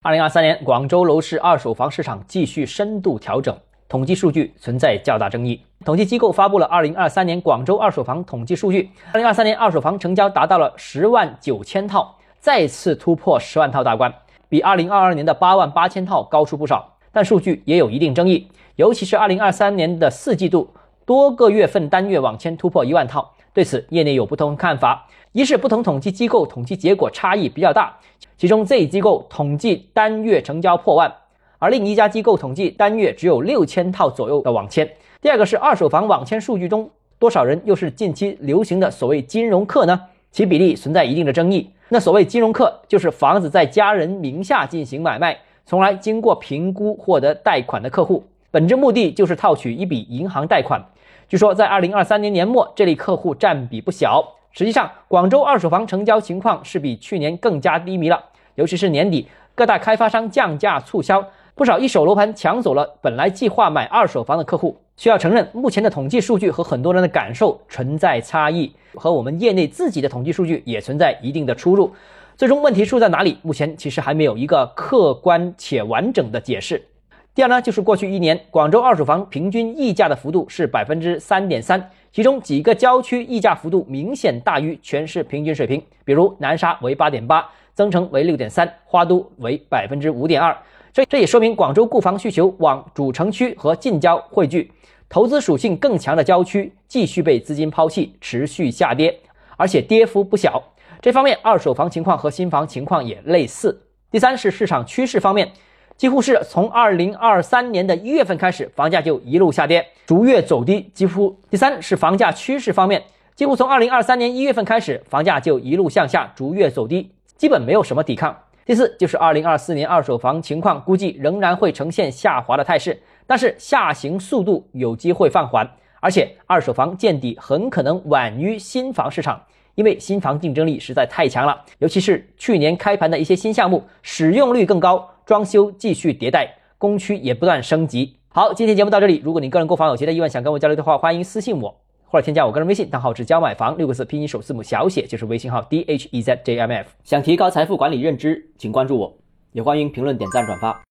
二零二三年，广州楼市二手房市场继续深度调整，统计数据存在较大争议。统计机构发布了二零二三年广州二手房统计数据，二零二三年二手房成交达到了十万九千套，再次突破十万套大关，比二零二二年的八万八千套高出不少。但数据也有一定争议，尤其是二零二三年的四季度，多个月份单月网签突破一万套。对此，业内有不同看法。一是不同统计机构统计结果差异比较大，其中这一机构统计单月成交破万，而另一家机构统计单月只有六千套左右的网签。第二个是二手房网签数据中，多少人又是近期流行的所谓金融客呢？其比例存在一定的争议。那所谓金融客，就是房子在家人名下进行买卖，从而经过评估获得贷款的客户，本质目的就是套取一笔银行贷款。据说在二零二三年年末，这类客户占比不小。实际上，广州二手房成交情况是比去年更加低迷了，尤其是年底各大开发商降价促销，不少一手楼盘抢走了本来计划买二手房的客户。需要承认，目前的统计数据和很多人的感受存在差异，和我们业内自己的统计数据也存在一定的出入。最终问题出在哪里？目前其实还没有一个客观且完整的解释。第二呢，就是过去一年广州二手房平均溢价的幅度是百分之三点三。其中几个郊区溢价幅度明显大于全市平均水平，比如南沙为八点八，增城为六点三，花都为百分之五点二。这这也说明广州购房需求往主城区和近郊汇聚，投资属性更强的郊区继续被资金抛弃，持续下跌，而且跌幅不小。这方面二手房情况和新房情况也类似。第三是市场趋势方面。几乎是从二零二三年的一月份开始，房价就一路下跌，逐月走低。几乎第三是房价趋势方面，几乎从二零二三年一月份开始，房价就一路向下，逐月走低，基本没有什么抵抗。第四就是二零二四年二手房情况，估计仍然会呈现下滑的态势，但是下行速度有机会放缓，而且二手房见底很可能晚于新房市场，因为新房竞争力实在太强了，尤其是去年开盘的一些新项目，使用率更高。装修继续迭代，工区也不断升级。好，今天节目到这里。如果你个人购房有其他疑问，想跟我交流的话，欢迎私信我或者添加我个人微信，账号是教买房六个字拼音首字母小写，就是微信号 d h e z j m f。想提高财富管理认知，请关注我，也欢迎评论、点赞、转发。